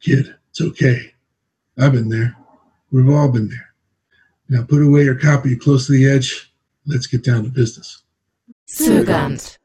Kid, it's okay. I've been there. We've all been there. Now put away your copy close to the edge. Let's get down to business. Zögernd.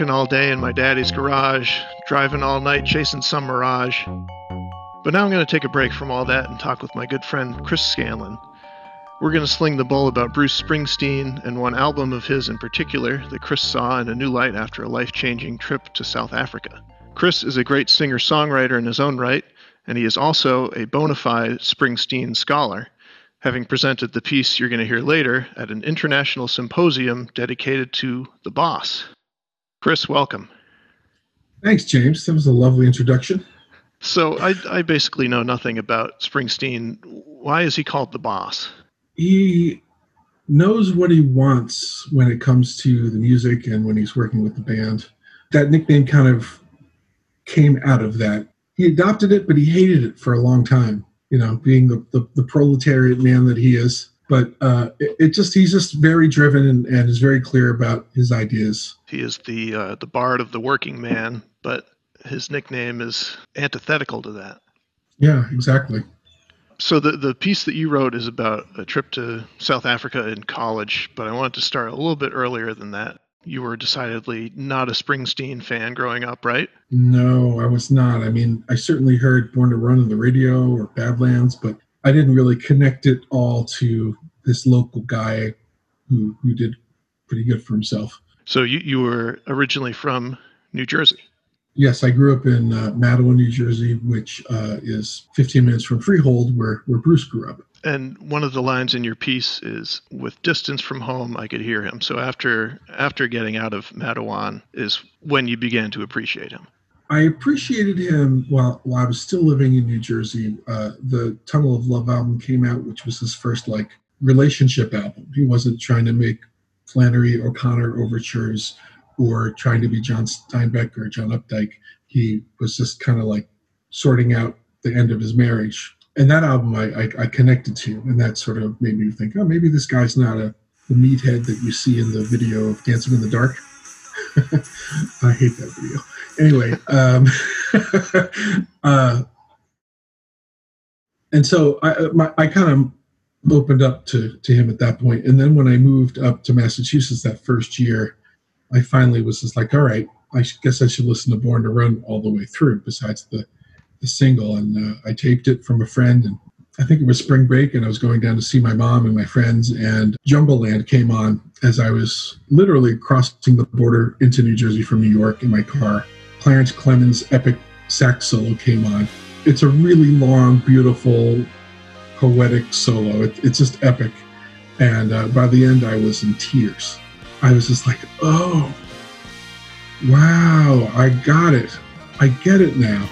Working all day in my daddy's garage, driving all night chasing some mirage. But now I'm going to take a break from all that and talk with my good friend Chris Scanlon. We're going to sling the bull about Bruce Springsteen and one album of his in particular that Chris saw in a new light after a life changing trip to South Africa. Chris is a great singer songwriter in his own right, and he is also a bona fide Springsteen scholar having presented the piece you're going to hear later at an international symposium dedicated to the boss. Chris, welcome. Thanks, James. That was a lovely introduction. So I, I basically know nothing about Springsteen. Why is he called the boss? He knows what he wants when it comes to the music and when he's working with the band. That nickname kind of came out of that. He adopted it, but he hated it for a long time you know, being the, the, the proletariat man that he is. But uh, it, it, just he's just very driven and, and, is very clear about his ideas. He is the uh, the bard of the working man, but his nickname is antithetical to that. Yeah, exactly. So the the piece that you wrote is about a trip to South Africa in college, but I wanted to start a little bit earlier than that you were decidedly not a Springsteen fan growing up, right? No, I was not. I mean, I certainly heard Born to Run on the radio or Badlands, but I didn't really connect it all to this local guy who, who did pretty good for himself. So you, you were originally from New Jersey? Yes, I grew up in uh, Matawan, New Jersey, which uh, is 15 minutes from Freehold, where, where Bruce grew up. And one of the lines in your piece is, "With distance from home, I could hear him." So after after getting out of Matawan is when you began to appreciate him. I appreciated him while while I was still living in New Jersey. Uh, the Tunnel of Love album came out, which was his first like relationship album. He wasn't trying to make Flannery O'Connor overtures or trying to be John Steinbeck or John Updike. He was just kind of like sorting out the end of his marriage and that album I, I, I, connected to, and that sort of made me think, oh, maybe this guy's not a the meathead that you see in the video of Dancing in the Dark. I hate that video. Anyway, um, uh, and so I, uh, my, I kind of opened up to, to him at that point. And then when I moved up to Massachusetts that first year, I finally was just like, all right, I guess I should listen to Born to Run all the way through, besides the the single, and uh, I taped it from a friend, and I think it was spring break, and I was going down to see my mom and my friends, and Jungleland came on as I was literally crossing the border into New Jersey from New York in my car. Clarence Clemons' epic sax solo came on. It's a really long, beautiful, poetic solo. It, it's just epic. And uh, by the end, I was in tears. I was just like, oh, wow, I got it. I get it now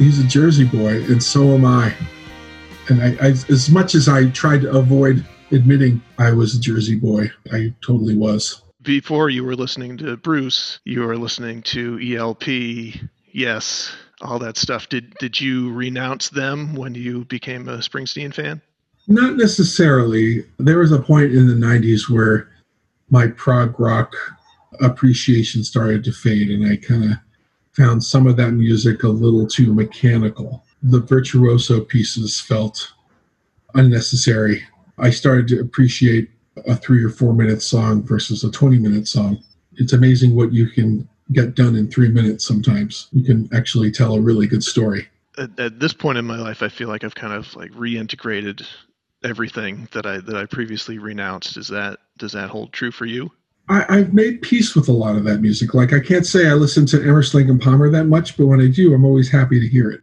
he's a Jersey boy, and so am I. And I, I, as much as I tried to avoid admitting I was a Jersey boy, I totally was. Before you were listening to Bruce, you were listening to ELP, yes, all that stuff. Did did you renounce them when you became a Springsteen fan? Not necessarily. There was a point in the '90s where my prog rock appreciation started to fade, and I kind of found some of that music a little too mechanical. The virtuoso pieces felt unnecessary. I started to appreciate a three or four minute song versus a 20 minute song. It's amazing what you can get done in three minutes sometimes. You can actually tell a really good story. At, at this point in my life, I feel like I've kind of like reintegrated everything that I that I previously renounced. Is that does that hold true for you? I, have made peace with a lot of that music. Like I can't say I listen to Emerson Lake and Palmer that much, but when I do, I'm always happy to hear it.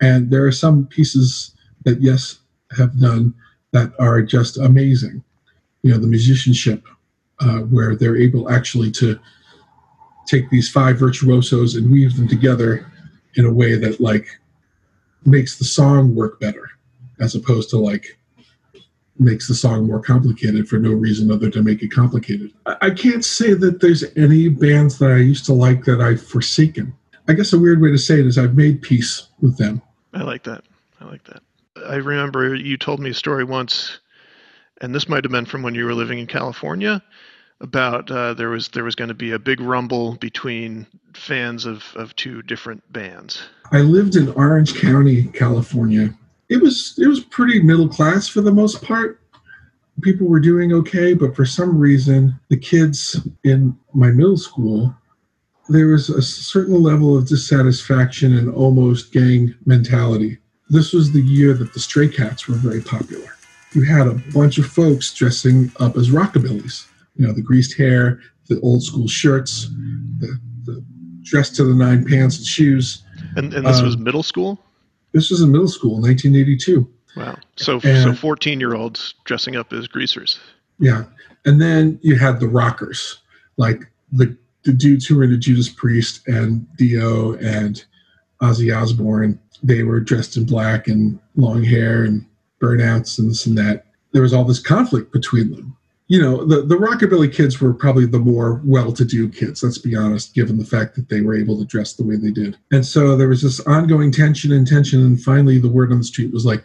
And there are some pieces that Yes have done that are just amazing. You know, the musicianship, uh, where they're able actually to take these five virtuosos and weave them together in a way that like makes the song work better, as opposed to like makes the song more complicated for no reason other than to make it complicated. I can't say that there's any bands that I used to like that I've forsaken. I guess a weird way to say it is I've made peace with them. I like that. I like that. I remember you told me a story once, and this might have been from when you were living in California, about uh, there was there was going to be a big rumble between fans of, of two different bands. I lived in Orange County, California. It was it was pretty middle class for the most part. People were doing okay, but for some reason, the kids in my middle school, there was a certain level of dissatisfaction and almost gang mentality. This was the year that the Stray Cats were very popular. You had a bunch of folks dressing up as rockabillys you know, the greased hair, the old school shirts, the, the dress to the nine pants and shoes. And, and this um, was middle school? This was in middle school, 1982. Wow. So, and, so 14 year olds dressing up as greasers. Yeah. And then you had the rockers, like the, the dudes who were into Judas Priest and Dio and Ozzy Osbourne. They were dressed in black and long hair and burnouts and this and that. There was all this conflict between them you know, the, the rockabilly kids were probably the more well to do kids, let's be honest, given the fact that they were able to dress the way they did. And so there was this ongoing tension and tension. And finally, the word on the street was like,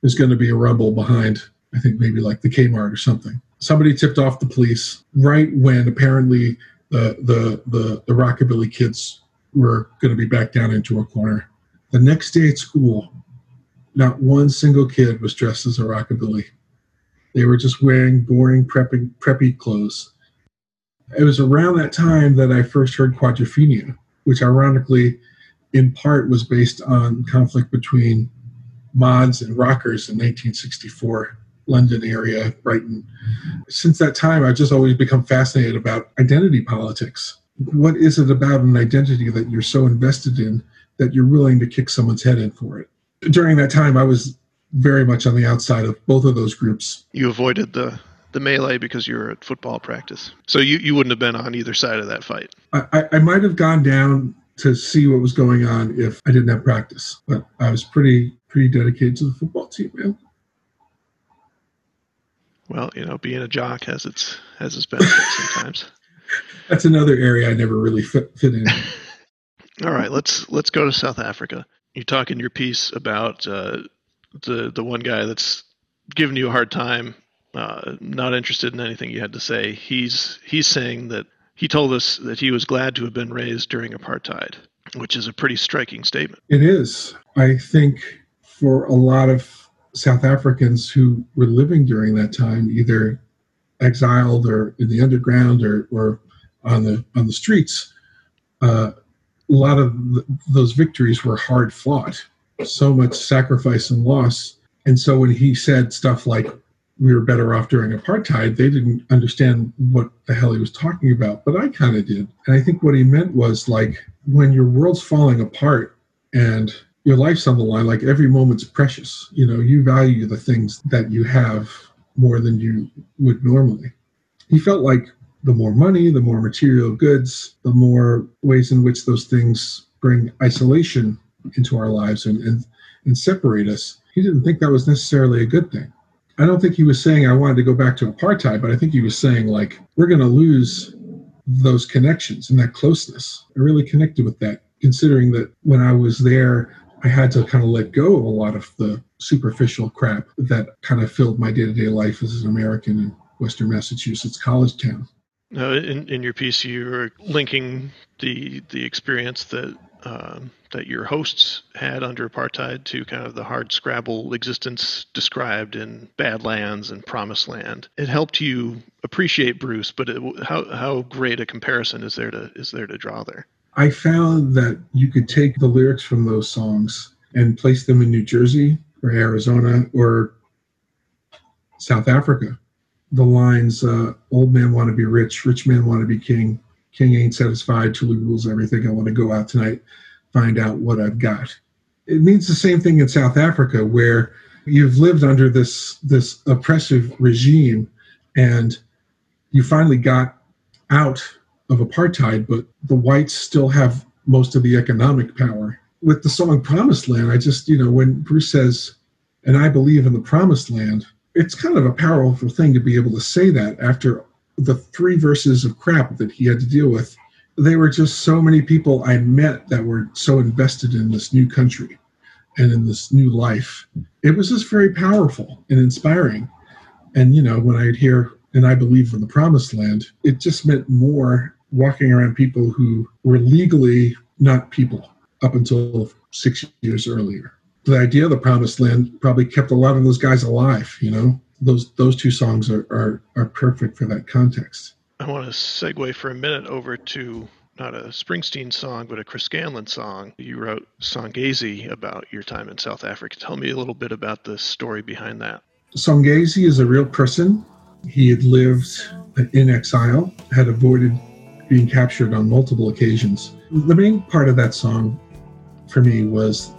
there's going to be a rumble behind, I think maybe like the Kmart or something. Somebody tipped off the police right when apparently the, the, the, the rockabilly kids were going to be backed down into a corner. The next day at school, not one single kid was dressed as a rockabilly they were just wearing boring preppy, preppy clothes. It was around that time that I first heard Quadrophenia, which ironically, in part, was based on conflict between mods and rockers in 1964, London area, Brighton. Since that time, I've just always become fascinated about identity politics. What is it about an identity that you're so invested in that you're willing to kick someone's head in for it? During that time, I was very much on the outside of both of those groups. You avoided the the melee because you were at football practice, so you, you wouldn't have been on either side of that fight. I, I, I might have gone down to see what was going on if I didn't have practice, but I was pretty pretty dedicated to the football team, man. Well, you know, being a jock has its has its benefits sometimes. That's another area I never really fit, fit in. All right, let's let's go to South Africa. You talk in your piece about uh, the the one guy that's giving you a hard time, uh, not interested in anything you had to say. He's he's saying that he told us that he was glad to have been raised during apartheid, which is a pretty striking statement. It is. I think for a lot of South Africans who were living during that time, either exiled or in the underground or, or on the on the streets, uh, a lot of th- those victories were hard fought so much sacrifice and loss. And so when he said stuff like, we were better off during apartheid, they didn't understand what the hell he was talking about. But I kind of did. And I think what he meant was like, when your world's falling apart and your life's on the line, like every moment's precious. You know, you value the things that you have more than you would normally. He felt like the more money, the more material goods, the more ways in which those things bring isolation into our lives and, and, and separate us. He didn't think that was necessarily a good thing. I don't think he was saying I wanted to go back to apartheid, but I think he was saying like we're going to lose those connections and that closeness. I really connected with that, considering that when I was there, I had to kind of let go of a lot of the superficial crap that kind of filled my day to day life as an American in Western Massachusetts college town. Uh, in, in your piece, you were linking the the experience that um, that your hosts had under apartheid to kind of the hard scrabble existence described in Badlands and Promised Land. It helped you appreciate Bruce, but it, how how great a comparison is there to is there to draw there? I found that you could take the lyrics from those songs and place them in New Jersey or Arizona or South Africa. The lines, uh, "Old man want to be rich, rich man want to be king." King ain't satisfied he rules everything. I want to go out tonight, find out what I've got. It means the same thing in South Africa, where you've lived under this this oppressive regime, and you finally got out of apartheid, but the whites still have most of the economic power. With the song Promised Land, I just, you know, when Bruce says, and I believe in the promised land, it's kind of a powerful thing to be able to say that after the three verses of crap that he had to deal with. There were just so many people I met that were so invested in this new country and in this new life. It was just very powerful and inspiring. And, you know, when I'd hear, and I believe in the promised land, it just meant more walking around people who were legally not people up until six years earlier. The idea of the promised land probably kept a lot of those guys alive, you know? Those those two songs are, are, are perfect for that context. I want to segue for a minute over to not a Springsteen song, but a Chris Scanlon song. You wrote Songezi about your time in South Africa. Tell me a little bit about the story behind that. Songezi is a real person. He had lived in exile, had avoided being captured on multiple occasions. The main part of that song for me was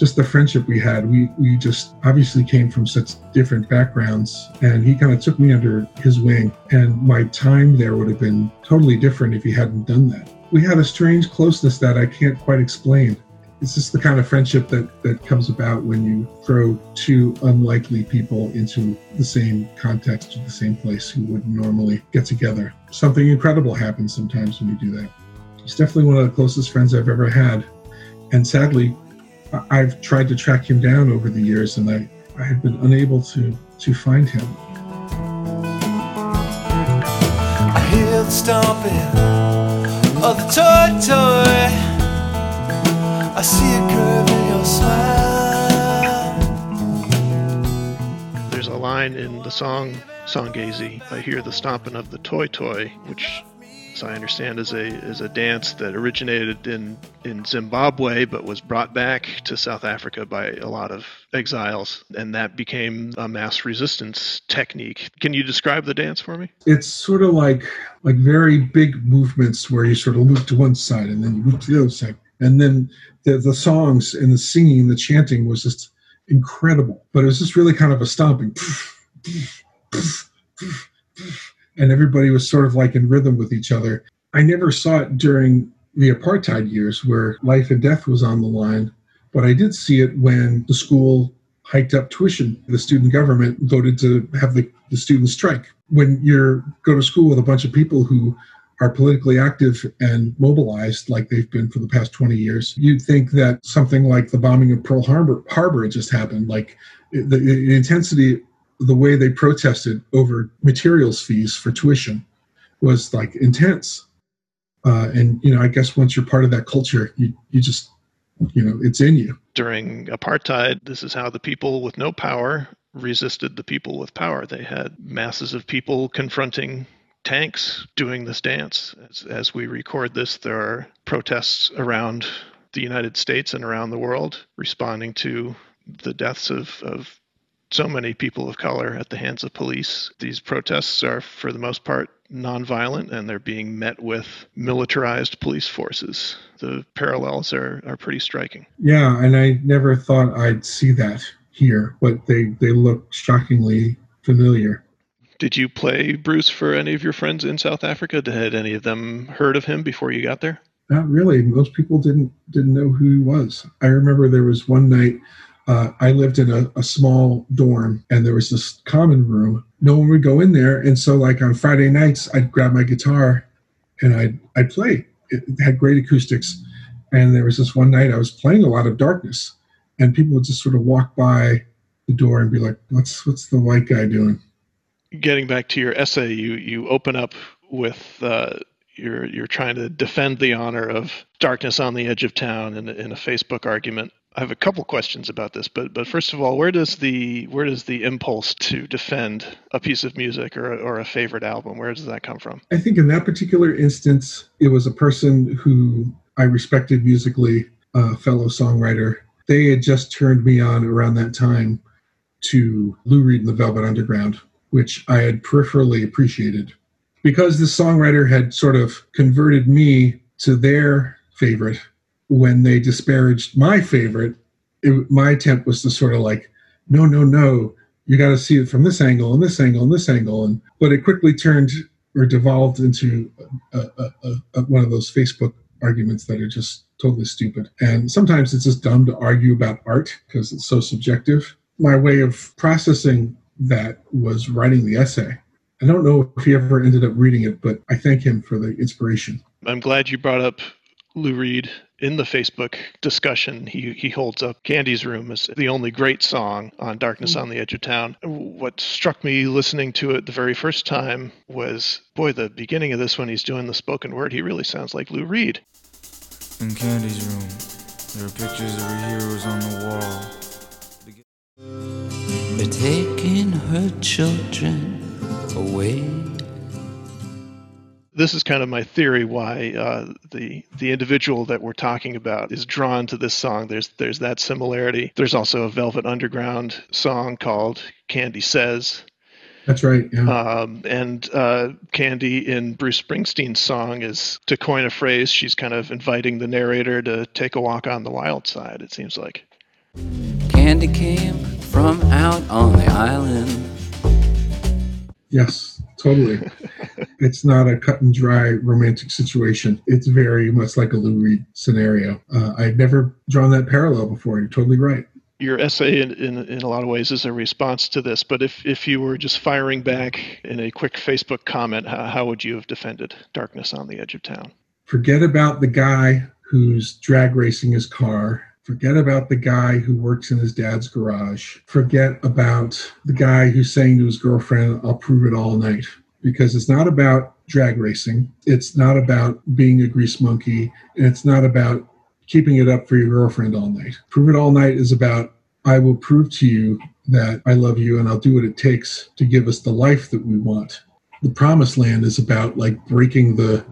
just the friendship we had. We we just obviously came from such different backgrounds, and he kind of took me under his wing. And my time there would have been totally different if he hadn't done that. We had a strange closeness that I can't quite explain. It's just the kind of friendship that that comes about when you throw two unlikely people into the same context the same place who wouldn't normally get together. Something incredible happens sometimes when you do that. He's definitely one of the closest friends I've ever had. And sadly, I've tried to track him down over the years, and I, I have been unable to to find him. I hear the stomping of the toyi-toyi. I see a curve in your smile. There's a line in the song Songezi. I hear the stomping of the toyi-toyi, which as I understand, is a is a dance that originated in in Zimbabwe but was brought back to South Africa by a lot of exiles, and that became a mass resistance technique. Can you describe the dance for me? It's sort of like like very big movements where you sort of move to one side and then you move to the other side, and then the the songs and the singing, the chanting was just incredible. But it was just really kind of a stomping and everybody was sort of like in rhythm with each other. I never saw it during the apartheid years where life and death was on the line, but I did see it when the school hiked up tuition. The student government voted to have the, the students strike. When you go to school with a bunch of people who are politically active and mobilized like they've been for the past 20 years, you'd think that something like the bombing of Pearl Harbor, Harbor just happened. Like the, the intensity the way they protested over materials fees for tuition was like intense. Uh, and you know, I guess once you're part of that culture, you you just you know it's in you. During apartheid, this is how the people with no power resisted the people with power. They had masses of people confronting tanks doing this dance. As, as we record this, there are protests around the United States and around the world responding to the deaths of, of so many people of color at the hands of police. These protests are, for the most part, nonviolent and they're being met with militarized police forces. The parallels are, are pretty striking. Yeah, and I never thought I'd see that here, but they, they look shockingly familiar. Did you play Bruce for any of your friends in South Africa? Had any of them heard of him before you got there? Not really. Most people didn't didn't know who he was. I remember there was one night uh, I lived in a, a, small dorm and there was this common room. No one would go in there. And so, like on Friday nights, I'd grab my guitar and I'd, I'd play. It had great acoustics. And there was this one night I was playing a lot of darkness, and people would just sort of walk by the door and be like, "What's what's the white guy doing?" Getting back to your essay, you you open up with uh, you're you're trying to defend the honor of darkness on the edge of town in, in a Facebook argument I have a couple questions about this, but but first of all, where does the where does the impulse to defend a piece of music or or a favorite album where does that come from? I think in that particular instance, it was a person who I respected musically, a fellow songwriter. They had just turned me on around that time to Lou Reed and the Velvet Underground, which I had peripherally appreciated because the songwriter had sort of converted me to their favorite when they disparaged my favorite, it, my attempt was to sort of like, no, no, no, you got to see it from this angle and this angle and this angle. And but it quickly turned or devolved into a, a, a, one of those Facebook arguments that are just totally stupid. And sometimes it's just dumb to argue about art because it's so subjective. My way of processing that was writing the essay. I don't know if he ever ended up reading it, but I thank him for the inspiration. I'm glad you brought up Lou Reed in the Facebook discussion. He he holds up Candy's Room as the only great song on Darkness mm. on the Edge of Town. What struck me listening to it the very first time was boy, the beginning of this when he's doing the spoken word, he really sounds like Lou Reed. In Candy's room, there are pictures of her heroes on the wall. They're taking her children away. This is kind of my theory why uh, the the individual that we're talking about is drawn to this song. There's there's that similarity. There's also a Velvet Underground song called Candy Says. That's right. Yeah. Um, and uh, Candy in Bruce Springsteen's song is, to coin a phrase, she's kind of inviting the narrator to take a walk on the wild side. It seems like. Candy came from out on the island. Yes, totally. it's not a cut and dry romantic situation. It's very much like a Lou Reed scenario. Uh, I've never drawn that parallel before. You're totally right. Your essay, in, in, in a lot of ways, is a response to this. But if, if you were just firing back in a quick Facebook comment, how, how would you have defended Darkness on the Edge of Town? Forget about the guy who's drag racing his car Forget about the guy who works in his dad's garage. Forget about the guy who's saying to his girlfriend, I'll prove it all night. Because it's not about drag racing. It's not about being a grease monkey. And it's not about keeping it up for your girlfriend all night. Prove it all night is about, I will prove to you that I love you and I'll do what it takes to give us the life that we want. The promised land is about like breaking the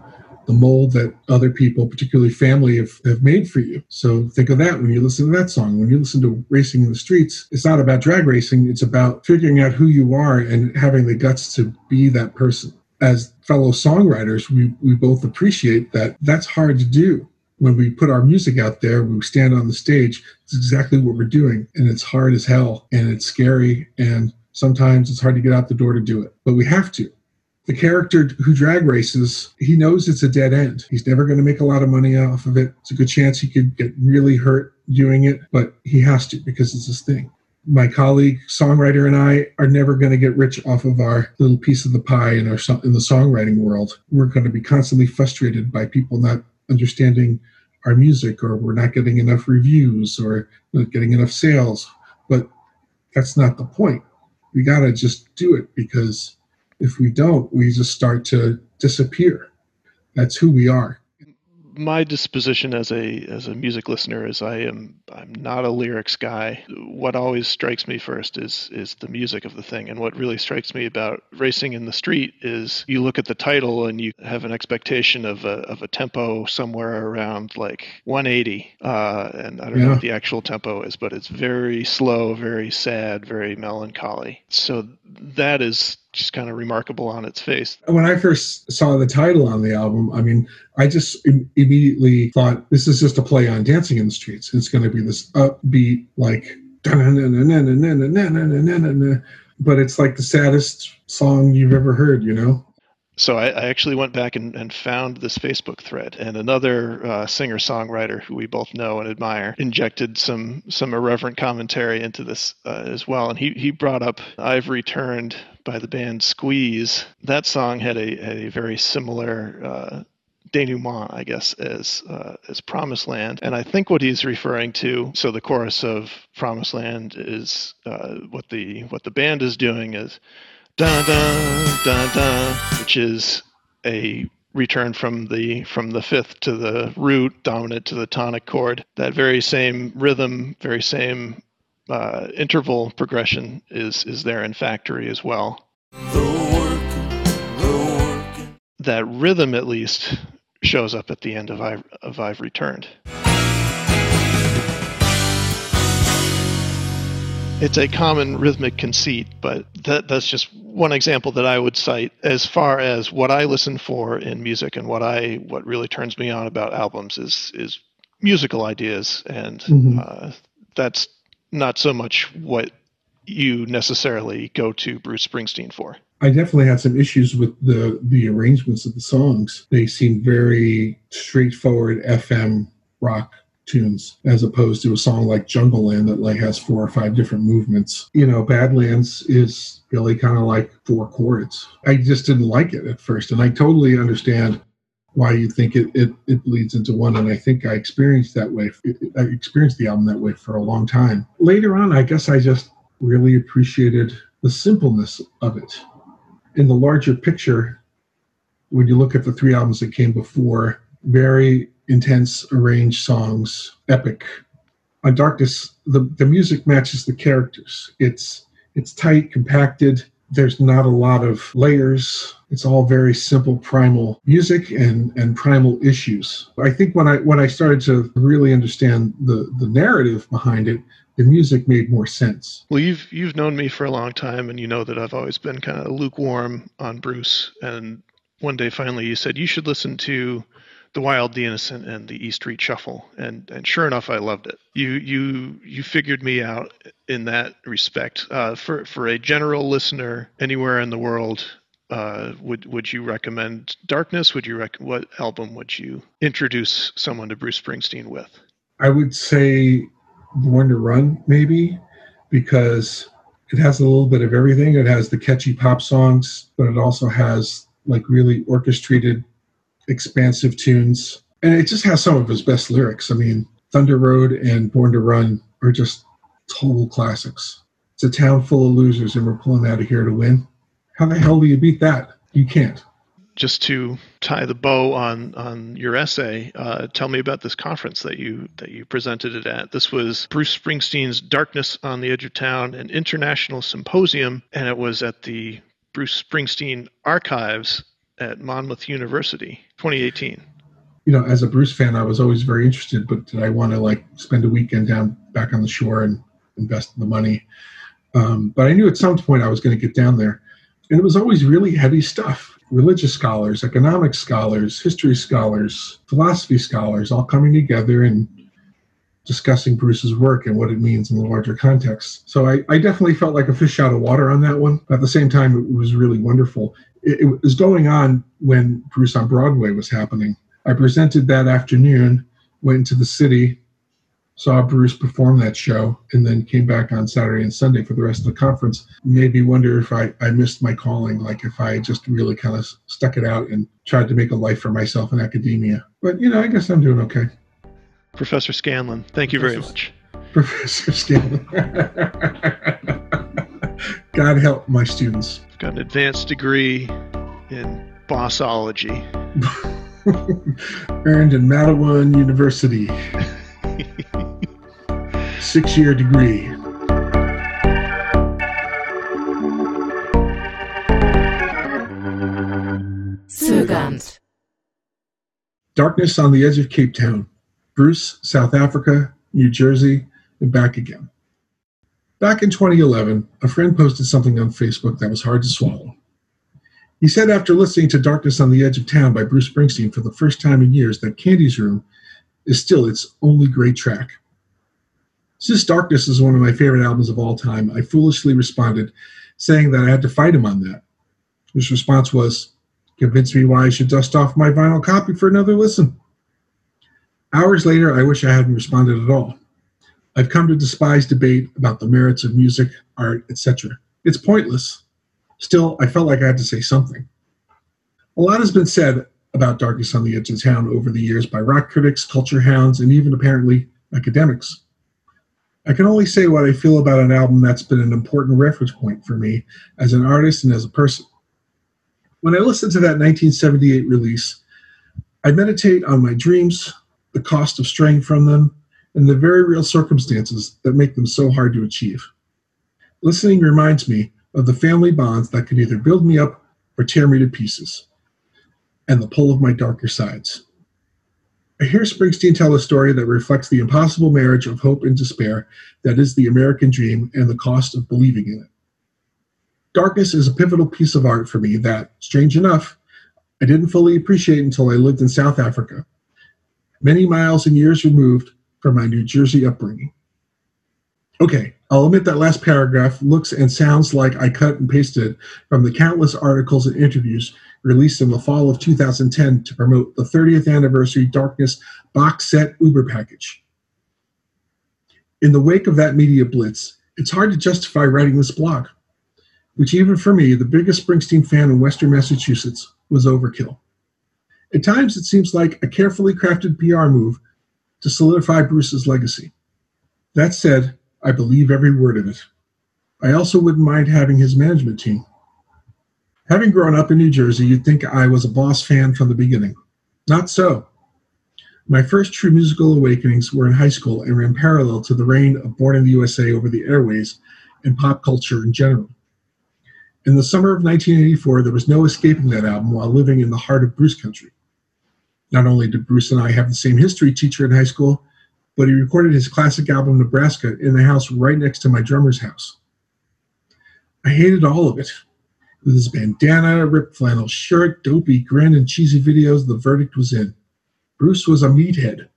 the mold that other people, particularly family, have, have made for you. So think of that when you listen to that song. When you listen to Racing in the Streets, it's not about drag racing, it's about figuring out who you are and having the guts to be that person. As fellow songwriters, we, we both appreciate that that's hard to do. When we put our music out there, we stand on the stage, it's exactly what we're doing. And it's hard as hell and it's scary. And sometimes it's hard to get out the door to do it, but we have to the character who drag races, he knows it's a dead end. He's never going to make a lot of money off of it. It's a good chance he could get really hurt doing it, but he has to because it's his thing. My colleague, songwriter, and I are never going to get rich off of our little piece of the pie in our in the songwriting world. We're going to be constantly frustrated by people not understanding our music, or we're not getting enough reviews, or not getting enough sales. But that's not the point. We got to just do it because if we don't, we just start to disappear. That's who we are my disposition as a as a music listener is I am I'm not a lyrics guy. What always strikes me first is is the music of the thing, and what really strikes me about racing in the street is you look at the title and you have an expectation of a of a tempo somewhere around like 180, uh, and I don't yeah. know what the actual tempo is, but it's very slow, very sad, very melancholy. So that is just kind of remarkable on its face. When I first saw the title on the album, I mean, I just Im- immediately thought this is just a play on Dancing in the Streets. It's going to be this upbeat, like, but it's like the saddest song you've ever heard, you know? So I, I, actually went back and, and, found this Facebook thread, and another uh, singer-songwriter who we both know and admire injected some some irreverent commentary into this uh, as well. And he he brought up "I've Returned" by the band Squeeze. That song had a, a very similar. Uh, denouement, I guess, as uh, as Promised Land, and I think what he's referring to. So the chorus of Promised Land is uh, what the what the band is doing is dun dun dun dun, which is a return from the from the fifth to the root dominant to the tonic chord. That very same rhythm, very same uh, interval progression is is there in Factory as well. That rhythm, at least, shows up at the end of I've, of I've Returned. It's a common rhythmic conceit, but that, that's just one example that I would cite as far as what I listen for in music and what I what really turns me on about albums is is musical ideas, and mm-hmm. uh, that's not so much what you necessarily go to Bruce Springsteen for. I definitely had some issues with the the arrangements of the songs. They seem very straightforward FM rock tunes as opposed to a song like Jungleland that like has four or five different movements. You know, Badlands is really kind of like four chords. I just didn't like it at first, and I totally understand why you think it, it, it bleeds into one. And I think I experienced that way. I experienced the album that way for a long time. Later on, I guess I just really appreciated the simpleness of it. In the larger picture, when you look at the three albums that came before, very intense arranged songs, epic. On Darkness, the, the music matches the characters. It's it's tight, compacted. There's not a lot of layers. It's all very simple primal music and, and primal issues. I think when I when I started to really understand the, the narrative behind it, the music made more sense. Well, you've you've known me for a long time, and you know that I've always been kind of lukewarm on Bruce. And one day, finally, you said you should listen to the Wild, the Innocent, and the E Street Shuffle, and and sure enough, I loved it. You you you figured me out in that respect. Uh, for for a general listener anywhere in the world, uh, would would you recommend Darkness? Would you rec- what album would you introduce someone to Bruce Springsteen with? I would say Born to Run, maybe, because it has a little bit of everything. It has the catchy pop songs, but it also has like really orchestrated expansive tunes. And it just has some of his best lyrics. I mean, Thunder Road and Born to Run are just total classics. It's a town full of losers, and we're pulling out of here to win. How the hell do you beat that? You can't. Just to tie the bow on on your essay, uh, tell me about this conference that you that you presented it at. This was Bruce Springsteen's "Darkness on the Edge of Town," an international symposium, and it was at the Bruce Springsteen Archives at Monmouth University, 2018. You know, as a Bruce fan, I was always very interested, but did I want to like spend a weekend down back on the shore and invest the money? Um, but I knew at some point I was going to get down there, and it was always really heavy stuff. Religious scholars, economic scholars, history scholars, philosophy scholars, all coming together and discussing Bruce's work and what it means in the larger context. So I, I, definitely felt like a fish out of water on that one. At the same time, it was really wonderful it, it was going on when Bruce on Broadway was happening. I presented that afternoon, went into the city, saw Bruce perform that show, and then came back on Saturday and Sunday for the rest of the conference. Made me wonder if I, I missed my calling, like if I just really kind of stuck it out and tried to make a life for myself in academia. But, you know, I guess I'm doing okay. Professor Scanlon, thank you very much. Professor Scanlon. God help my students. Got an advanced degree in bossology. Earned in Matawan University. Six year degree. Zögernd. Darkness on the edge of Cape Town. Bruce, South Africa, New Jersey, and back again. Back in 2011, a friend posted something on Facebook that was hard to swallow. He said after listening to Darkness on the Edge of Town by Bruce Springsteen for the first time in years that Candy's Room is still its only great track. Since Darkness is one of my favorite albums of all time, I foolishly responded, saying that I had to fight him on that. His response was, Convince me why I should dust off my vinyl copy for another listen. Hours later, I wish I hadn't responded at all. I've come to despise debate about the merits of music, art, etc. It's pointless. Still, I felt like I had to say something. A lot has been said about Darkness on the Edge of Town over the years by rock critics, culture hounds, and even apparently academics. I can only say what I feel about an album that's been an important reference point for me as an artist and as a person. When I listen to that 1978 release, I meditate on my dreams, the cost of straying from them, and the very real circumstances that make them so hard to achieve. Listening reminds me of the family bonds that can either build me up or tear me to pieces, and the pull of my darker sides. I hear Springsteen tell a story that reflects the impossible marriage of hope and despair that is the American dream and the cost of believing in it. Darkness is a pivotal piece of art for me that, strange enough, I didn't fully appreciate until I lived in South Africa. Many miles and years removed from my New Jersey upbringing. Okay, I'll admit that last paragraph looks and sounds like I cut and pasted from the countless articles and interviews released in the fall of 2010 to promote the 30th anniversary Darkness box set Uber package. In the wake of that media blitz, it's hard to justify writing this blog, which even for me, the biggest Springsteen fan in Western Massachusetts, was overkill. At times, it seems like a carefully crafted PR move to solidify Bruce's legacy. That said, I believe every word of it. I also wouldn't mind having his management team. Having grown up in New Jersey, you'd think I was a Boss fan from the beginning. Not so. My first true musical awakenings were in high school and ran parallel to the reign of Born in the USA over the airways and pop culture in general. In the summer of 1984, there was no escaping that album while living in the heart of Bruce country. Not only did Bruce and I have the same history teacher in high school, but he recorded his classic album Nebraska in the house right next to my drummer's house. I hated all of it. With his bandana, ripped flannel shirt, dopey grin, and cheesy videos, the verdict was in. Bruce was a meathead,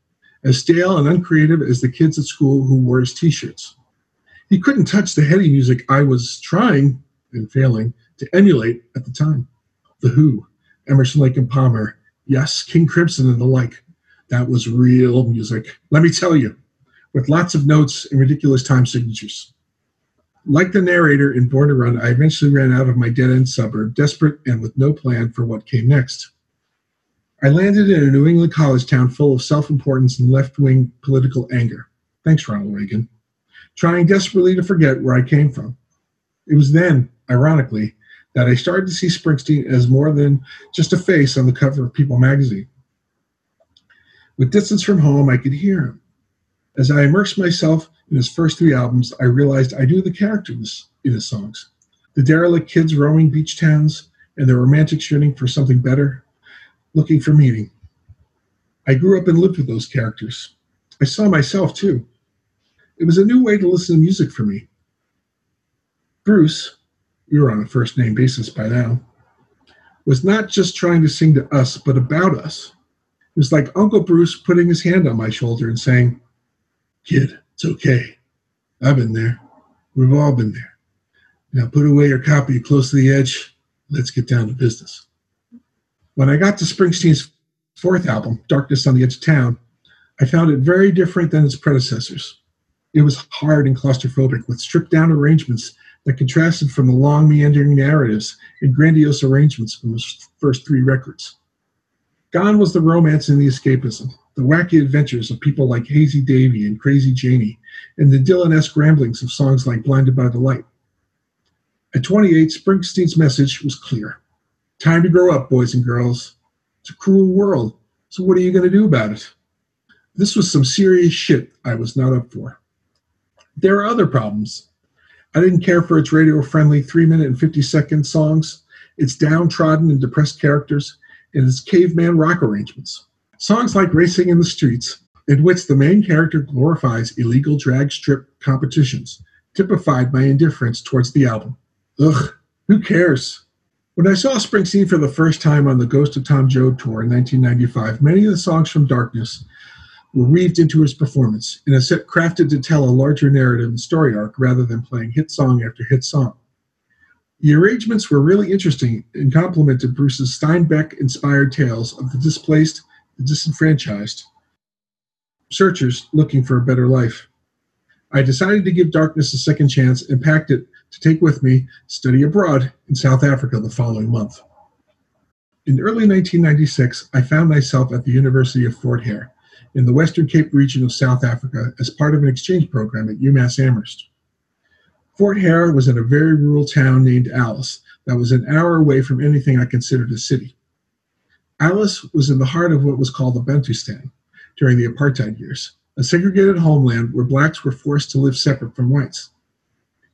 as stale and uncreative as the kids at school who wore his t shirts. He couldn't touch the heady music I was trying and failing to emulate at the time. The Who, Emerson, Lake and Palmer, yes, King Crimson and the like. That was real music, let me tell you, with lots of notes and ridiculous time signatures. Like the narrator in Born to Run, I eventually ran out of my dead end suburb, desperate and with no plan for what came next. I landed in a New England college town full of self importance and left wing political anger. Thanks, Ronald Reagan. Trying desperately to forget where I came from. It was then, ironically, that I started to see Springsteen as more than just a face on the cover of People magazine. With distance from home, I could hear him. As I immersed myself in his first three albums, I realized I knew the characters in his songs the derelict kids roaming beach towns and the romantics yearning for something better, looking for meaning. I grew up and lived with those characters. I saw myself too. It was a new way to listen to music for me. Bruce, we were on a first name basis by now, was not just trying to sing to us, but about us. It was like Uncle Bruce putting his hand on my shoulder and saying, Kid, it's okay. I've been there. We've all been there. Now put away your copy close to the edge. Let's get down to business. When I got to Springsteen's fourth album, Darkness on the Edge of Town, I found it very different than its predecessors. It was hard and claustrophobic, with stripped down arrangements that contrasted from the long, meandering narratives and grandiose arrangements from the first three records. Gone was the romance and the escapism, the wacky adventures of people like Hazy Davy and Crazy Janie, and the Dylan-esque ramblings of songs like Blinded by the Light. At 28, Springsteen's message was clear. Time to grow up, boys and girls. It's a cruel world, so what are you going to do about it? This was some serious shit I was not up for. There are other problems. I didn't care for its radio friendly 3 minute and 50 second songs, its downtrodden and depressed characters, and its caveman rock arrangements. Songs like Racing in the Streets, in which the main character glorifies illegal drag strip competitions, typified my indifference towards the album. Ugh, who cares? When I saw Springsteen for the first time on the Ghost of Tom Joad tour in 1995, many of the songs from Darkness were weaved into his performance in a set crafted to tell a larger narrative and story arc rather than playing hit song after hit song. The arrangements were really interesting and complemented Bruce's Steinbeck inspired tales of the displaced, the disenfranchised, searchers looking for a better life. I decided to give Darkness a second chance and packed it to take with me study abroad in South Africa the following month. In early 1996, I found myself at the University of Fort Hare in the Western Cape region of South Africa as part of an exchange program at UMass Amherst. Fort Hare was in a very rural town named Alice that was an hour away from anything I considered a city. Alice was in the heart of what was called the Bantustan during the apartheid years, a segregated homeland where blacks were forced to live separate from whites.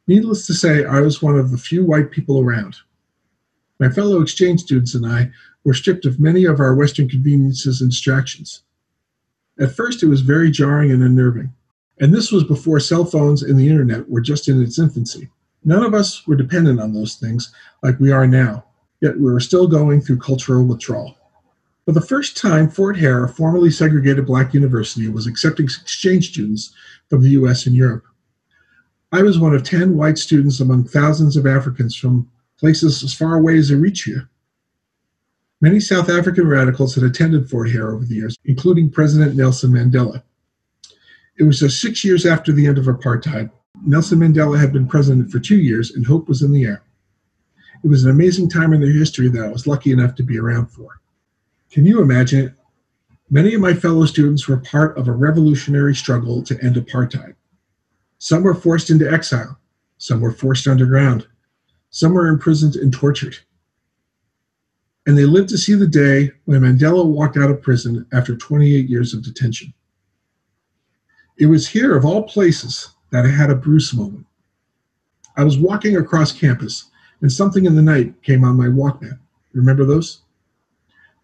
Needless to say, I was one of the few white people around. My fellow exchange students and I were stripped of many of our Western conveniences and distractions. At first, it was very jarring and unnerving. And this was before cell phones and the internet were just in its infancy. None of us were dependent on those things like we are now, yet we were still going through cultural withdrawal. For the first time, Fort Hare, a formerly segregated black university, was accepting exchange students from the US and Europe. I was one of 10 white students among thousands of Africans from places as far away as Eritrea. Many South African radicals had attended Fort Hare over the years, including President Nelson Mandela. It was just six years after the end of apartheid. Nelson Mandela had been president for two years, and hope was in the air. It was an amazing time in their history that I was lucky enough to be around for. Can you imagine it? Many of my fellow students were part of a revolutionary struggle to end apartheid. Some were forced into exile, some were forced underground, some were imprisoned and tortured. And they lived to see the day when Mandela walked out of prison after 28 years of detention. It was here, of all places, that I had a Bruce moment. I was walking across campus, and something in the night came on my Walkman. Remember those?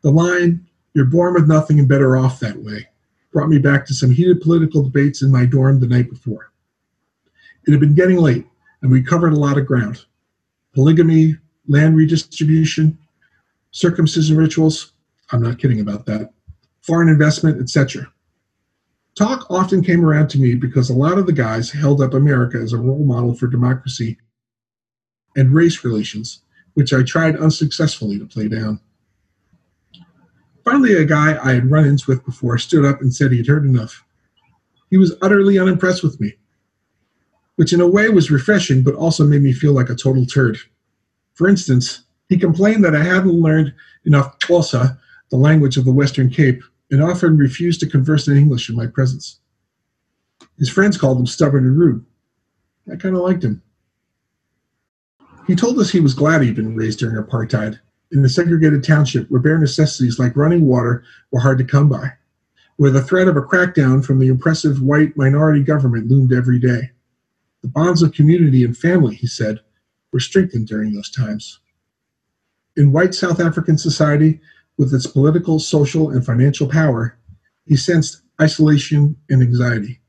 The line, You're born with nothing and better off that way, brought me back to some heated political debates in my dorm the night before. It had been getting late, and we covered a lot of ground polygamy, land redistribution, circumcision rituals. I'm not kidding about that. Foreign investment, etc. Talk often came around to me because a lot of the guys held up America as a role model for democracy and race relations, which I tried unsuccessfully to play down. Finally, a guy I had run ins with before stood up and said he had heard enough. He was utterly unimpressed with me, which in a way was refreshing, but also made me feel like a total turd. For instance, he complained that I hadn't learned enough Xhosa, the language of the Western Cape, and often refused to converse in English in my presence. His friends called him stubborn and rude. I kind of liked him. He told us he was glad he'd been raised during apartheid in a segregated township where bare necessities like running water were hard to come by, where the threat of a crackdown from the oppressive white minority government loomed every day. The bonds of community and family, he said, were strengthened during those times. In white South African society, with its political, social, and financial power, he sensed isolation and anxiety.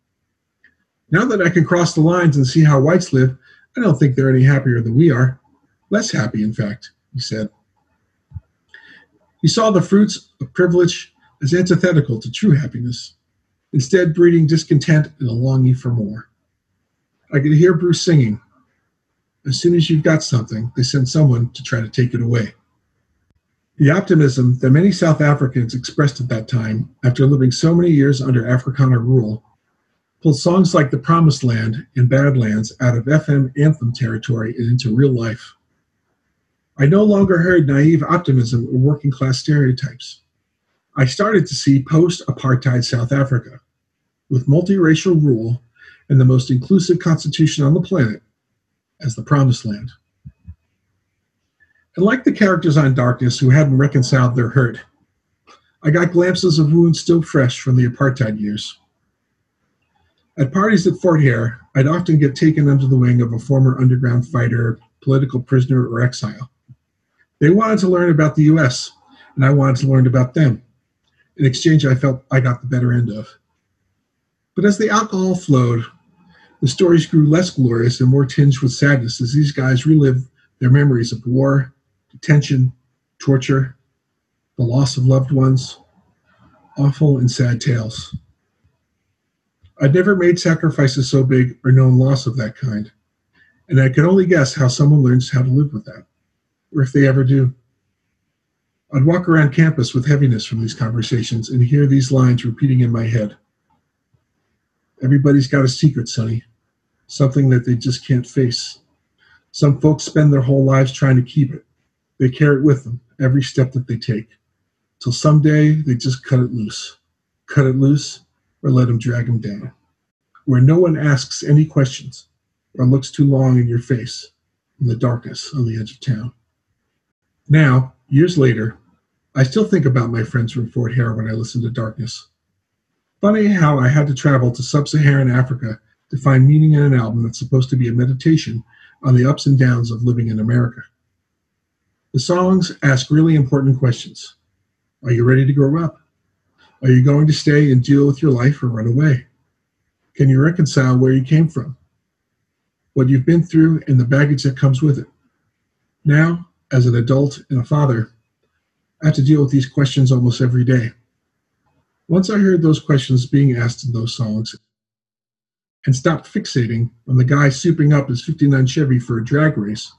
Now that I can cross the lines and see how whites live, I don't think they're any happier than we are. Less happy, in fact, he said. He saw the fruits of privilege as antithetical to true happiness, instead, breeding discontent and a longing for more. I could hear Bruce singing, As soon as you've got something, they send someone to try to take it away. The optimism that many South Africans expressed at that time, after living so many years under Afrikaner rule, pulled songs like The Promised Land and Badlands out of FM anthem territory and into real life. I no longer heard naive optimism or working class stereotypes. I started to see post apartheid South Africa, with multiracial rule and the most inclusive constitution on the planet, as the promised land. And like the characters on Darkness who hadn't reconciled their hurt, I got glimpses of wounds still fresh from the apartheid years. At parties at Fort Hare, I'd often get taken under the wing of a former underground fighter, political prisoner, or exile. They wanted to learn about the US, and I wanted to learn about them. In exchange, I felt I got the better end of. But as the alcohol flowed, the stories grew less glorious and more tinged with sadness as these guys relived their memories of war, detention, torture, the loss of loved ones, awful and sad tales. I'd never made sacrifices so big or known loss of that kind, and I could only guess how someone learns how to live with that or if they ever do. I'd walk around campus with heaviness from these conversations and hear these lines repeating in my head. Everybody's got a secret, Sonny, something that they just can't face. Some folks spend their whole lives trying to keep it. They carry it with them every step that they take, till someday they just cut it loose. Cut it loose or let them drag them down. Where no one asks any questions or looks too long in your face in the darkness on the edge of town. Now, years later, I still think about my friends from Fort Hare when I listen to Darkness. Funny how I had to travel to sub Saharan Africa to find meaning in an album that's supposed to be a meditation on the ups and downs of living in America. The songs ask really important questions Are you ready to grow up? Are you going to stay and deal with your life or run away? Can you reconcile where you came from? What you've been through and the baggage that comes with it? Now, as an adult and a father, I have to deal with these questions almost every day. Once I heard those questions being asked in those songs and stopped fixating on the guy souping up his 59 Chevy for a drag race,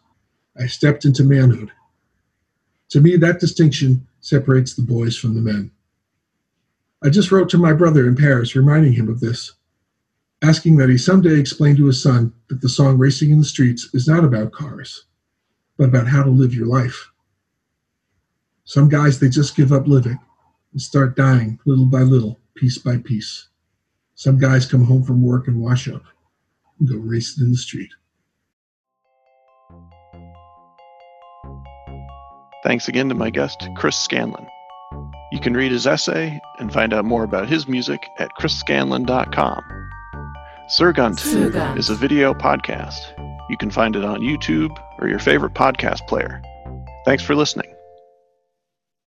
I stepped into manhood. To me, that distinction separates the boys from the men. I just wrote to my brother in Paris reminding him of this. asking that he someday explain to his son that the song Racing in the Streets is not about cars, but about how to live your life. Some guys, they just give up living and start dying little by little, piece by piece. Some guys come home from work and wash up and go racing in the street. Thanks again to my guest, Chris Scanlon. You can read his essay and find out more about his music at chrisscanlon.com. Zögernd Zögernd. is a video podcast. You can find it on YouTube or your favorite podcast player. Thanks for listening.